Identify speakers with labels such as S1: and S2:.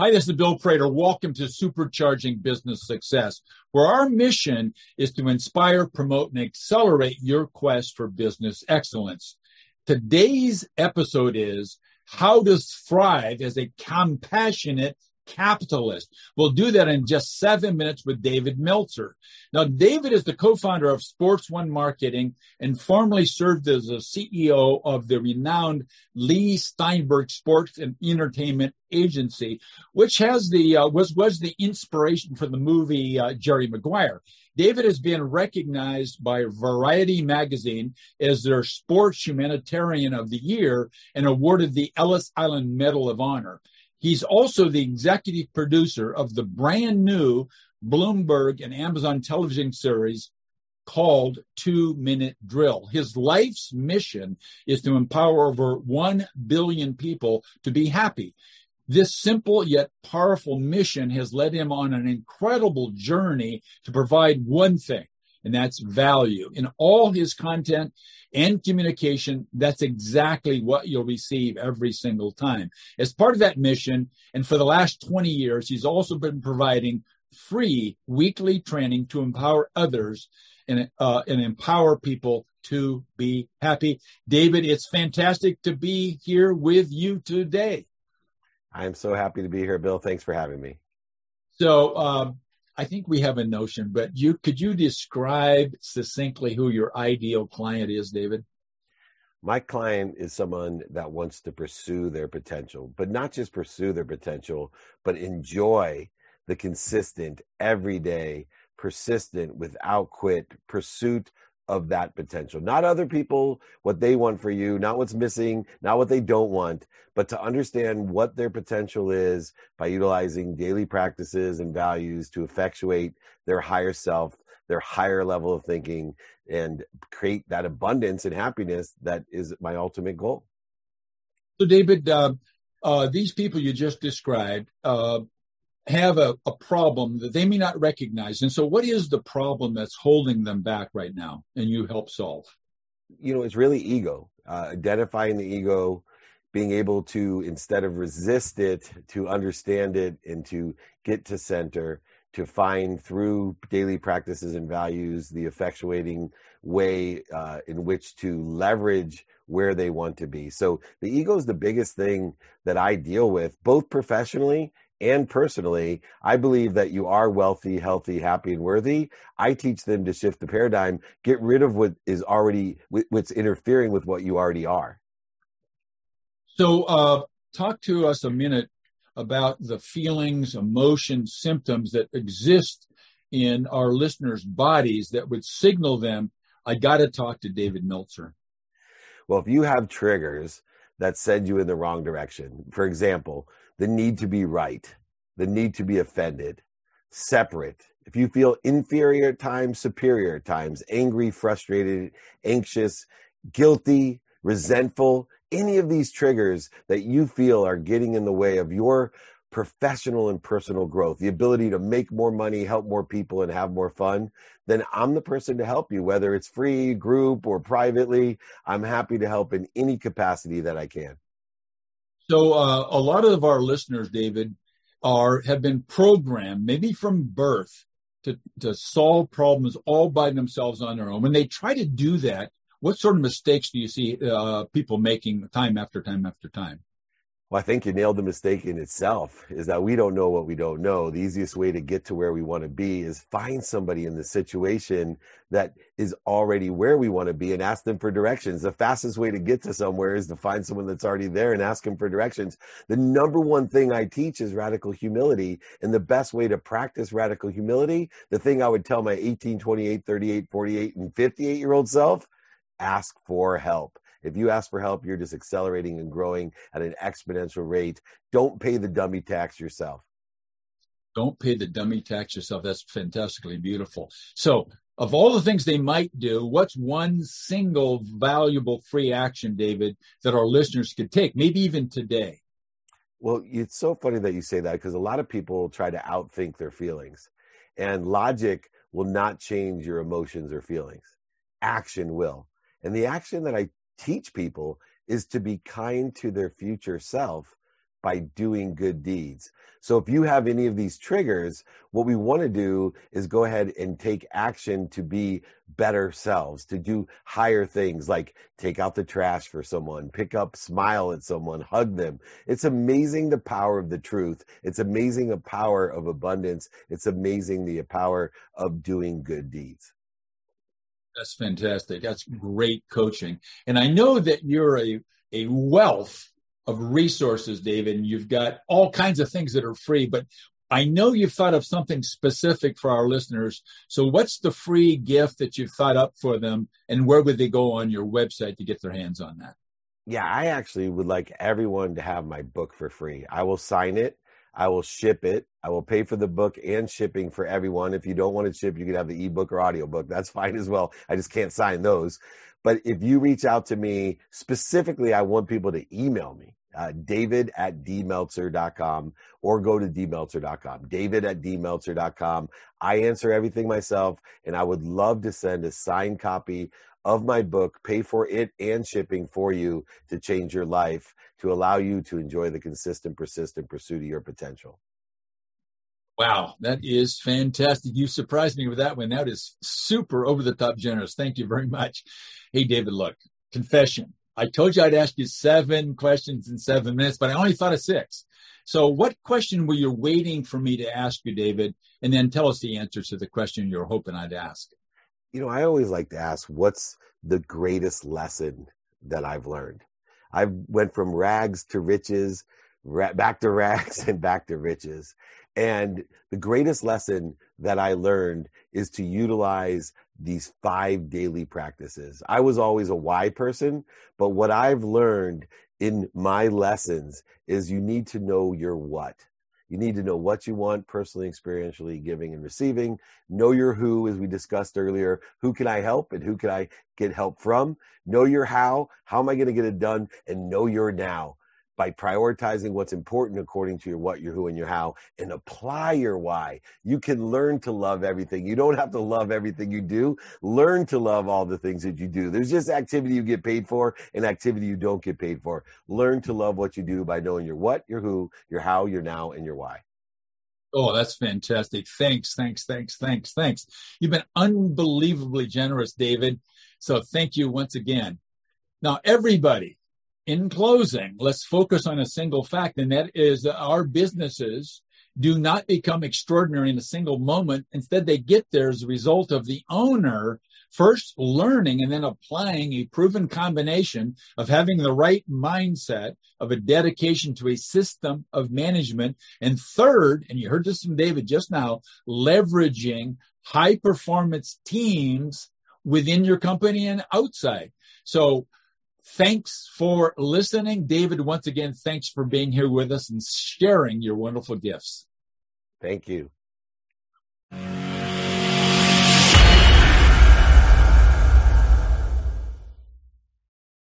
S1: Hi, this is Bill Prater. Welcome to Supercharging Business Success, where our mission is to inspire, promote, and accelerate your quest for business excellence. Today's episode is How to Thrive as a Compassionate capitalist. We'll do that in just seven minutes with David Meltzer. Now, David is the co-founder of Sports One Marketing and formerly served as the CEO of the renowned Leigh Steinberg Sports and Entertainment Agency, which has the uh, was was the inspiration for the movie uh, Jerry Maguire. David has been recognized by Variety magazine as their sports humanitarian of the year and awarded the Ellis Island Medal of Honor. He's also the executive producer of the brand new Bloomberg and Amazon television series called Two Minute Drill. His life's mission is to empower over 1 billion people to be happy. This simple yet powerful mission has led him on an incredible journey to provide one thing, and that's value. In all his content, and communication, that's exactly what you'll receive every single time. As part of that mission, and for the last 20 years, he's also been providing free weekly training to empower others and, uh, and empower people to be happy. David, it's fantastic to be here with you today.
S2: I'm so happy to be here, Bill. Thanks for having me.
S1: So, um, I think we have a notion, but you could you describe succinctly who your ideal client is, David?
S2: My client is someone that wants to pursue their potential, but not just pursue their potential, but enjoy the consistent, everyday, persistent, without quit pursuit of that potential. Not other people, what they want for you, not what's missing, not what they don't want, but to understand what their potential is by utilizing daily practices and values to effectuate their higher self, their higher level of thinking, and create that abundance and happiness that is my ultimate goal.
S1: So, David, uh, uh, these people you just described, uh, have a, a problem that they may not recognize. And so, what is the problem that's holding them back right now and you help solve?
S2: You know, it's really ego, uh, identifying the ego, being able to, instead of resist it, to understand it and to get to center, to find through daily practices and values the effectuating way uh, in which to leverage where they want to be. So the ego is the biggest thing that I deal with, both professionally and personally, I believe that you are wealthy, healthy, happy, and worthy. I teach them to shift the paradigm, get rid of what is already, what's interfering with what you already are.
S1: So, uh, talk to us a minute about the feelings, emotions, symptoms that exist in our listeners' bodies that would signal them, I got to talk to David Meltzer.
S2: Well, if you have triggers that send you in the wrong direction, for example, the need to be right, the need to be offended, separate. If you feel inferior times, superior times, angry, frustrated, anxious, guilty, resentful, any of these triggers that you feel are getting in the way of your professional and personal growth, the ability to make more money, help more people, and have more fun, then I'm the person to help you, whether it's free, group, or privately. I'm happy to help in any capacity that I can.
S1: So uh, a lot of our listeners, David, are have been programmed, maybe from birth, to to solve problems all by themselves on their own. When they try to do that, what sort of mistakes do you see uh, people making time after time after time?
S2: Well, I think you nailed the mistake in itself is that we don't know what we don't know. The easiest way to get to where we want to be is find somebody in the situation that is already where we want to be and ask them for directions. The fastest way to get to somewhere is to find someone that's already there and ask them for directions. The number one thing I teach is radical humility. And the best way to practice radical humility, the thing I would tell my 18, 28, 38, 48, and 58 year old self, ask for help if you ask for help, you're just accelerating and growing at an exponential rate. Don't pay the dummy tax yourself.
S1: Don't pay the dummy tax yourself. That's fantastically beautiful. So, of all the things they might do, what's one single valuable free action, David, that our listeners could take, maybe even today?
S2: Well, it's so funny that you say that because a lot of people try to outthink their feelings, and logic will not change your emotions or feelings. Action will. And the action that I teach people is to be kind to their future self by doing good deeds. So if you have any of these triggers, what we want to do is go ahead and take action to be better selves, to do higher things like take out the trash for someone, pick up, smile at someone, hug them. It's amazing the power of the truth. It's amazing the power of abundance. It's amazing the power of doing good deeds.
S1: That's fantastic. That's great coaching. And I know that you're a, a wealth of resources, David, and you've got all kinds of things that are free, but I know you've thought of something specific for our listeners. So what's the free gift that you've thought up for them and where would they go on your website to get their hands on that?
S2: Yeah, I actually would like everyone to have my book for free. I will sign it. I will ship it. I will pay for the book and shipping for everyone. If you don't want to ship, you can have the ebook or audiobook. That's fine as well. I just can't sign those. But if you reach out to me specifically, I want people to email me. Uh, david at dmeltzer.com or go to dmeltzer.com. David at dmeltzer.com. I answer everything myself, and I would love to send a signed copy of my book, pay for it and shipping for you to change your life, to allow you to enjoy the consistent, persistent pursuit of your potential.
S1: Wow, that is fantastic. You surprised me with that one. That is super over the top generous. Thank you very much. Hey, David, look, confession. I told you I'd ask you seven questions in seven minutes, but I only thought of six. So, what question were you waiting for me to ask you, David? And then tell us the answer to the question you're hoping I'd ask.
S2: You know, I always like to ask, what's the greatest lesson that I've learned? I went from rags to riches, back to rags, and back to riches. And the greatest lesson that I learned is to utilize these five daily practices. I was always a why person, but what I've learned in my lessons is you need to know your what. You need to know what you want personally, experientially, giving and receiving. Know your who, as we discussed earlier. Who can I help and who can I get help from? Know your how. How am I going to get it done? And know your now by prioritizing what's important according to your what, your who, and your how, and apply your why. You can learn to love everything. You don't have to love everything you do. Learn to love all the things that you do. There's just activity you get paid for and activity you don't get paid for. Learn to love what you do by knowing your what, your who, your how, your now, and your why.
S1: Oh, that's fantastic. Thanks, thanks, thanks, thanks, thanks. You've been unbelievably generous, David. So thank you once again. Now, everybody, in closing, let's focus on a single fact, and that is that our businesses do not become extraordinary in a single moment. Instead, they get there as a result of the owner first learning and then applying a proven combination of having the right mindset, of a dedication to a system of management, and third, and you heard this from David just now, leveraging high performance teams within your company and outside. So Thanks for listening. David, once again, thanks for being here with us and sharing your wonderful gifts.
S2: Thank you.